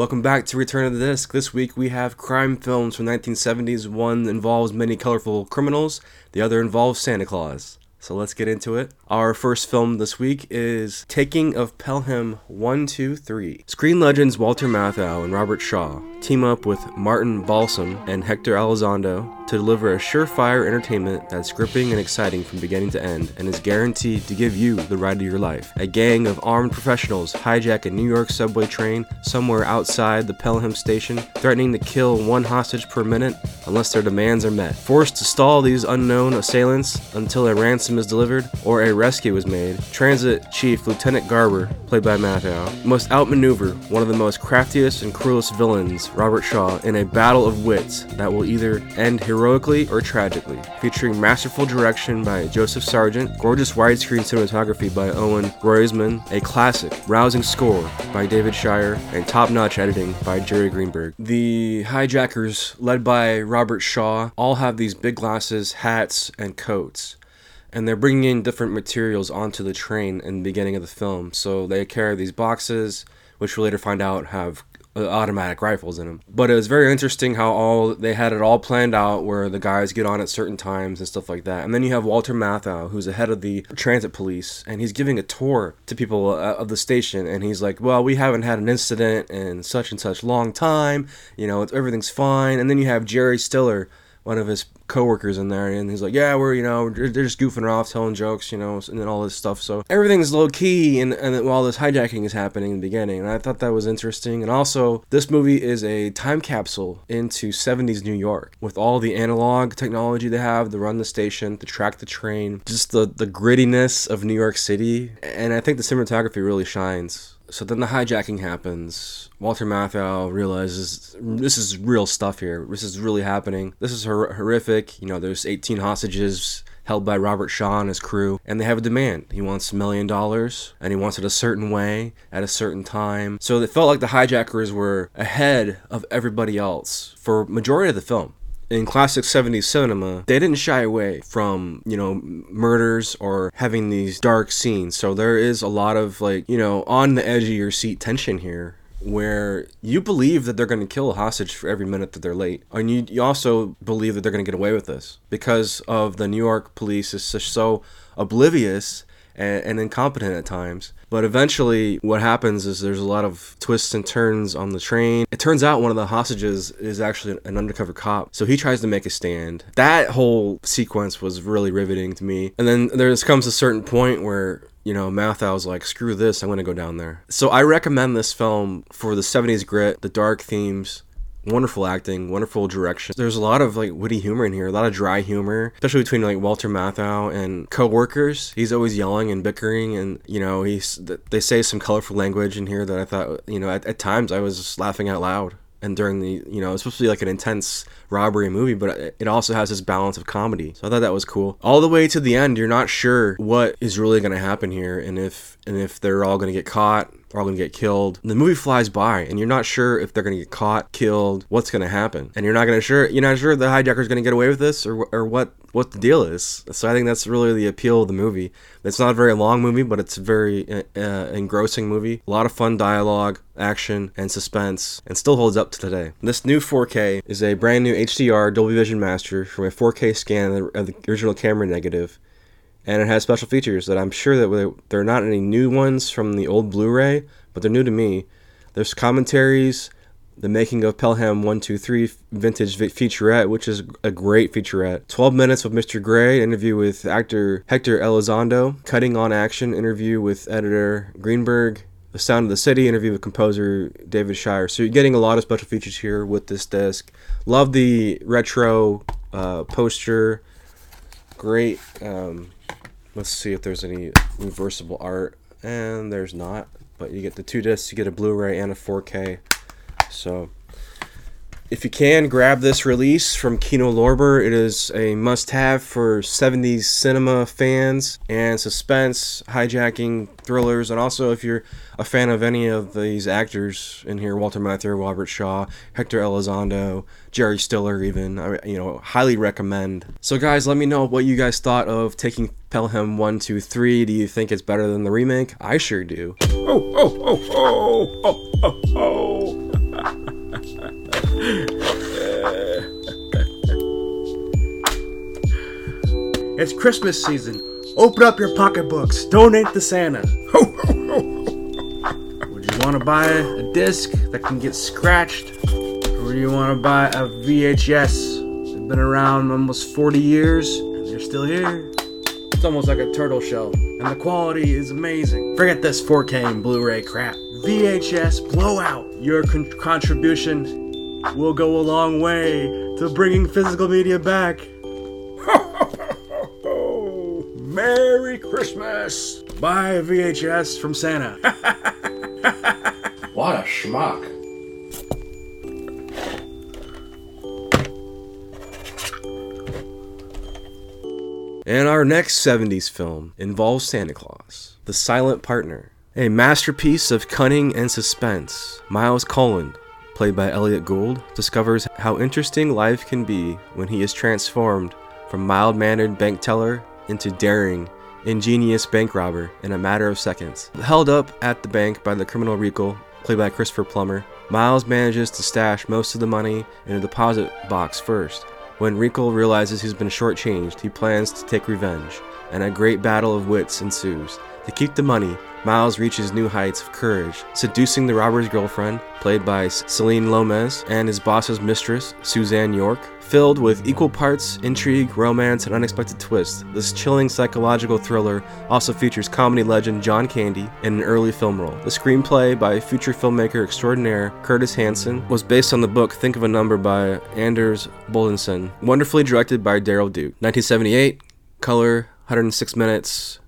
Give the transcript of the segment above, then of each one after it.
Welcome back to Return of the Disc. This week we have crime films from 1970s. One involves many colorful criminals, the other involves Santa Claus. So let's get into it. Our first film this week is Taking of Pelham 123. Screen legends Walter Matthau and Robert Shaw team up with Martin Balsam and Hector Elizondo to deliver a surefire entertainment that's gripping and exciting from beginning to end and is guaranteed to give you the ride of your life. A gang of armed professionals hijack a New York subway train somewhere outside the Pelham station, threatening to kill one hostage per minute unless their demands are met. Forced to stall these unknown assailants until a ransom is delivered or a rescue is made, Transit Chief Lieutenant Garber, played by Matthau, must outmaneuver one of the most craftiest and cruelest villains Robert Shaw in a battle of wits that will either end heroically or tragically. Featuring masterful direction by Joseph Sargent, gorgeous widescreen cinematography by Owen Roizman, a classic, rousing score by David Shire, and top notch editing by Jerry Greenberg. The hijackers, led by Robert Shaw, all have these big glasses, hats, and coats and they're bringing in different materials onto the train in the beginning of the film. So they carry these boxes, which we later find out have uh, automatic rifles in them. But it was very interesting how all they had it all planned out where the guys get on at certain times and stuff like that. And then you have Walter Matthau, who's the head of the transit police, and he's giving a tour to people uh, of the station. And he's like, "Well, we haven't had an incident in such and such long time. You know, everything's fine." And then you have Jerry Stiller, one of his coworkers in there, and he's like, "Yeah, we're you know they're just goofing off, telling jokes, you know, and then all this stuff." So everything's low key, and and while this hijacking is happening in the beginning, and I thought that was interesting. And also, this movie is a time capsule into '70s New York with all the analog technology they have to run the station, to track the train, just the the grittiness of New York City, and I think the cinematography really shines. So then the hijacking happens. Walter Matthau realizes this is real stuff here. This is really happening. This is hor- horrific. You know, there's 18 hostages held by Robert Shaw and his crew, and they have a demand. He wants a million dollars, and he wants it a certain way at a certain time. So it felt like the hijackers were ahead of everybody else for majority of the film in classic 70s cinema, they didn't shy away from, you know, murders or having these dark scenes. So there is a lot of, like, you know, on the edge of your seat tension here where you believe that they're going to kill a hostage for every minute that they're late. And you, you also believe that they're going to get away with this because of the New York police is so oblivious and, and incompetent at times. But eventually, what happens is there's a lot of twists and turns on the train. It turns out one of the hostages is actually an undercover cop, so he tries to make a stand. That whole sequence was really riveting to me. And then there comes a certain point where you know, Matthau's like, screw this, I'm gonna go down there. So I recommend this film for the 70s grit, the dark themes, wonderful acting, wonderful direction. There's a lot of like witty humor in here, a lot of dry humor, especially between like Walter Matthau and co-workers. He's always yelling and bickering, and you know he's they say some colorful language in here that I thought you know at, at times I was just laughing out loud. And during the you know it's supposed to be like an intense robbery movie, but it also has this balance of comedy. So I thought that was cool. All the way to the end, you're not sure what is really going to happen here, and if and if they're all going to get caught are all going to get killed. And the movie flies by, and you're not sure if they're going to get caught, killed, what's going to happen, and you're not going to sure you're not sure the hijacker's going to get away with this or or what what the deal is. So I think that's really the appeal of the movie. It's not a very long movie, but it's a very uh, uh engrossing movie. A lot of fun dialogue, action, and suspense, and still holds up to today. This new 4K is a brand new HDR Dolby Vision Master from a 4K scan of the original camera negative and it has special features that I'm sure that there are not any new ones from the old Blu-ray, but they're new to me. There's commentaries, the making of Pelham 123 vintage featurette, which is a great featurette. 12 minutes with Mr. Gray, interview with actor Hector Elizondo, cutting on action interview with editor Greenberg, the Sound of the City interview with composer David Shire. So you're getting a lot of special features here with this disc. Love the retro uh, poster. Great. Um, Let's see if there's any reversible art. And there's not. But you get the two discs, you get a Blu-ray and a 4K. So if you can grab this release from Kino Lorber, it is a must-have for 70s cinema fans and suspense, hijacking, thrillers, and also if you're a fan of any of these actors in here, Walter Matthau, Robert Shaw, Hector Elizondo, Jerry Stiller, even, I, you know, highly recommend. So guys, let me know what you guys thought of taking Pelham 1, 2, 3. Do you think it's better than the remake? I sure do. Oh, oh, oh, oh, oh, oh, oh. it's Christmas season. Open up your pocketbooks. Donate to Santa. Would you want to buy a disc that can get scratched? Or do you want to buy a VHS? They've been around almost 40 years and they're still here. It's almost like a turtle shell, and the quality is amazing. Forget this 4K and Blu ray crap. VHS Blowout. Your con- contribution will go a long way to bringing physical media back. Merry Christmas! Buy a VHS from Santa. What a schmuck. And our next 70s film involves Santa Claus, The Silent Partner. A masterpiece of cunning and suspense, Miles Cullen, played by Elliot Gould, discovers how interesting life can be when he is transformed from mild mannered bank teller into daring, ingenious bank robber in a matter of seconds. Held up at the bank by the criminal Rico, played by Christopher Plummer, Miles manages to stash most of the money in a deposit box first. When Rico realizes he's been shortchanged, he plans to take revenge, and a great battle of wits ensues. To keep the money, Miles reaches new heights of courage, seducing the robber's girlfriend, played by Celine Lomez, and his boss's mistress, Suzanne York. Filled with equal parts intrigue, romance, and unexpected twists, this chilling psychological thriller also features comedy legend John Candy in an early film role. The screenplay by future filmmaker extraordinaire Curtis Hanson was based on the book Think of a Number by Anders Bodelsen, wonderfully directed by Daryl Duke. 1978, color, 106 minutes,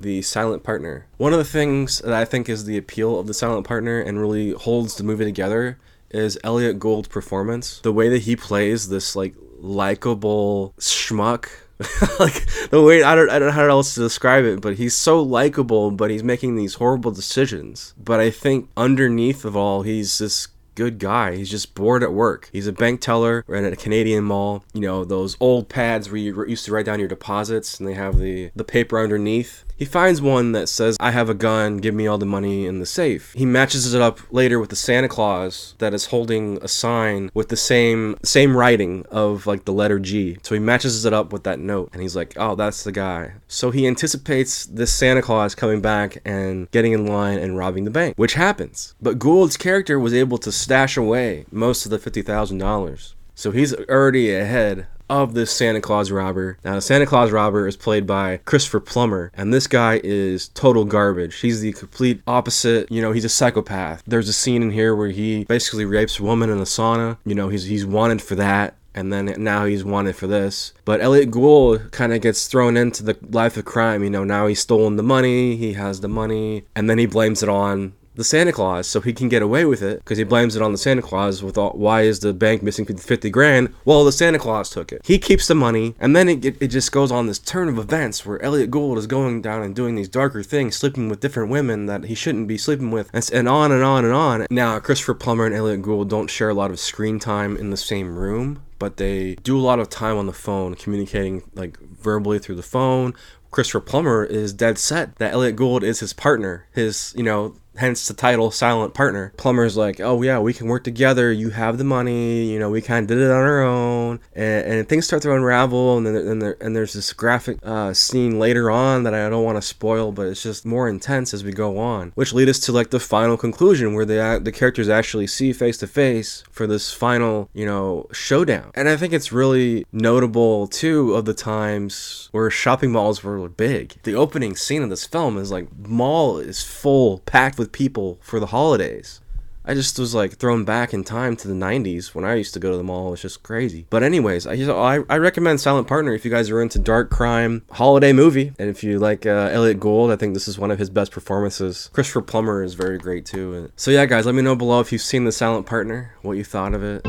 the silent partner. One of the things that I think is the appeal of the silent partner and really holds the movie together is Elliot Gould's performance. The way that he plays this like likable schmuck. like the way I don't I don't know how else to describe it, but he's so likable, but he's making these horrible decisions. But I think underneath of all, he's this good guy. He's just bored at work. He's a bank teller at a Canadian mall. You know those old pads where you used to write down your deposits, and they have the the paper underneath. He finds one that says, I have a gun, give me all the money in the safe. He matches it up later with the Santa Claus that is holding a sign with the same same writing of like the letter G. So he matches it up with that note and he's like, Oh, that's the guy. So he anticipates this Santa Claus coming back and getting in line and robbing the bank, which happens. But Gould's character was able to stash away most of the fifty thousand dollars. So he's already ahead of this Santa Claus robber. Now, the Santa Claus robber is played by Christopher Plummer, and this guy is total garbage. He's the complete opposite. You know, he's a psychopath. There's a scene in here where he basically rapes a woman in a sauna. You know, he's he's wanted for that. And then now he's wanted for this. But Elliot Gould kind of gets thrown into the life of crime. You know, now he's stolen the money, he has the money, and then he blames it on the Santa Claus so he can get away with it because he blames it on the Santa Claus with all, why is the bank missing 50 grand? Well, the Santa Claus took it. He keeps the money and then it, it, just goes on this turn of events where Elliot Gould is going down and doing these darker things, sleeping with different women that he shouldn't be sleeping with and, and on and on and on. Now, Christopher Plummer and Elliot Gould don't share a lot of screen time in the same room, but they do a lot of time on the phone communicating like verbally through the phone Christopher Plummer is dead set that Elliot Gould is his partner, his, you know, hence the title silent partner. Plummer's like oh yeah we can work together. You have the money. You know we kind of did it on our own. And, and things start to unravel and then and, there, and there's this graphic uh, scene later on that i don't want to spoil but it's just more intense as we go on which lead us to like the final conclusion where the, the characters actually see face to face for this final you know showdown. And i think it's really notable too of the times where shopping malls were big. The opening scene of this film is like mall is full packed with people for the holidays. I just was like thrown back in time to the 90s when I used to go to the mall. It's just crazy. But anyways, I, I, I recommend Silent Partner if you guys are into dark crime holiday movie. And if you like uh, Elliot Gould, I think this is one of his best performances. Christopher Plummer is very great too. So yeah, guys, let me know below if you've seen The Silent Partner, what you thought of it.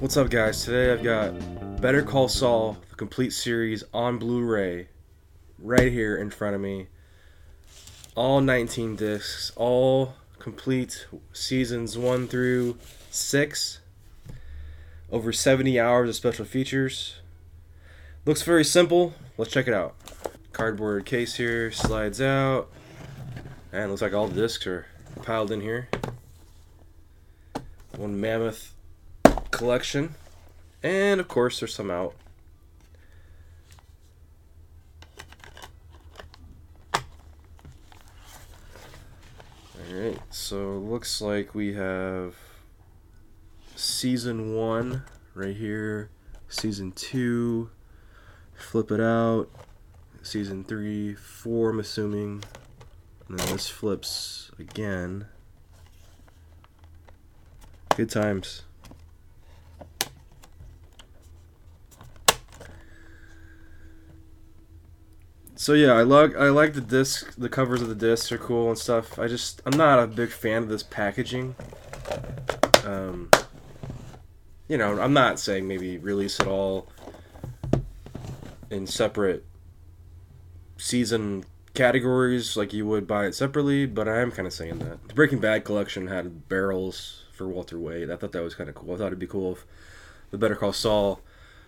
What's up, guys? Today I've got Better Call Saul, the complete series on Blu-ray right here in front of me. All 19 discs, all complete seasons 1 through 6. Over 70 hours of special features. Looks very simple. Let's check it out. Cardboard case here slides out. And looks like all the discs are piled in here. One mammoth collection. And of course, there's some out. Alright, so looks like we have season one right here, season two, flip it out, season three, four, I'm assuming, and then this flips again. Good times. So yeah, I like I like the disc. The covers of the discs are cool and stuff. I just I'm not a big fan of this packaging. Um, you know, I'm not saying maybe release it all in separate season categories like you would buy it separately, but I am kind of saying that. The Breaking Bad collection had barrels for Walter White. I thought that was kind of cool. I thought it'd be cool if the Better Call Saul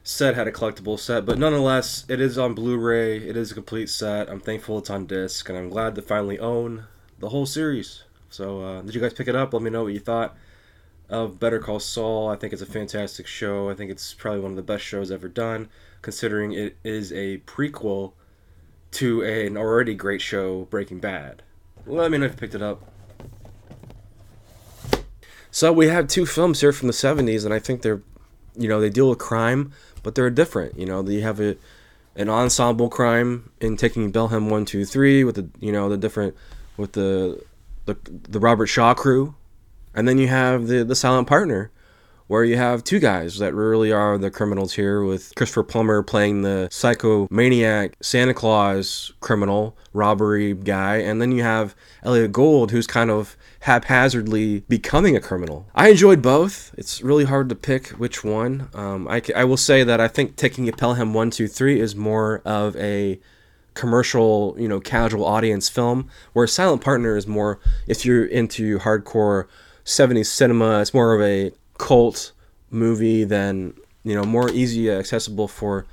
set had a collectible set, but nonetheless, it is on Blu-ray. It is a complete set. I'm thankful it's on disc, and I'm glad to finally own the whole series. So, uh, did you guys pick it up? Let me know what you thought of Better Call Saul. I think it's a fantastic show. I think it's probably one of the best shows ever done, considering it is a prequel to an already great show, Breaking Bad. Let me know if you picked it up. So we have two films here from the 70s, and I think they're, you know, they deal with crime, but they're different. You know, they have a an ensemble crime in taking Pelham one, two, three with the you know the different with the the the Robert Shaw crew, and then you have the the silent partner, where you have two guys that really are the criminals here, with Christopher Plummer playing the psychomaniac Santa Claus criminal robbery guy, and then you have Elliot Gould, who's kind of haphazardly becoming a criminal. I enjoyed both. It's really hard to pick which one. Um, I, I will say that I think taking a Pelham 123 is more of a commercial, you know, casual audience film, where Silent Partner is more, if you're into hardcore 70s cinema, it's more of a cult movie than, you know, more easy uh, accessible for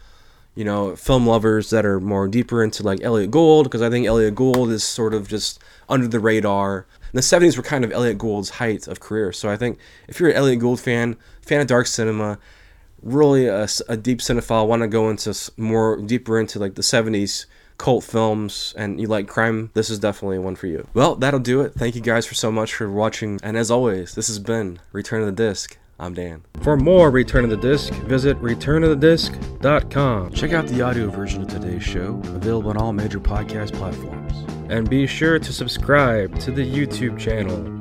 you know, film lovers that are more deeper into like Elliot Gould, because I think Elliot Gould is sort of just under the radar. And the 70s were kind of Elliot Gould's height of career. So I think if you're an Elliot Gould fan, fan of dark cinema, really a, a deep cinephile, want to go into more deeper into like the 70s cult films and you like crime, this is definitely one for you. Well, that'll do it. Thank you guys for so much for watching. And as always, this has been Return of the Disc. I'm Dan. For more Return of the Disc, visit returnofthedisc.com. Check out the audio version of today's show, available on all major podcast platforms. And be sure to subscribe to the YouTube channel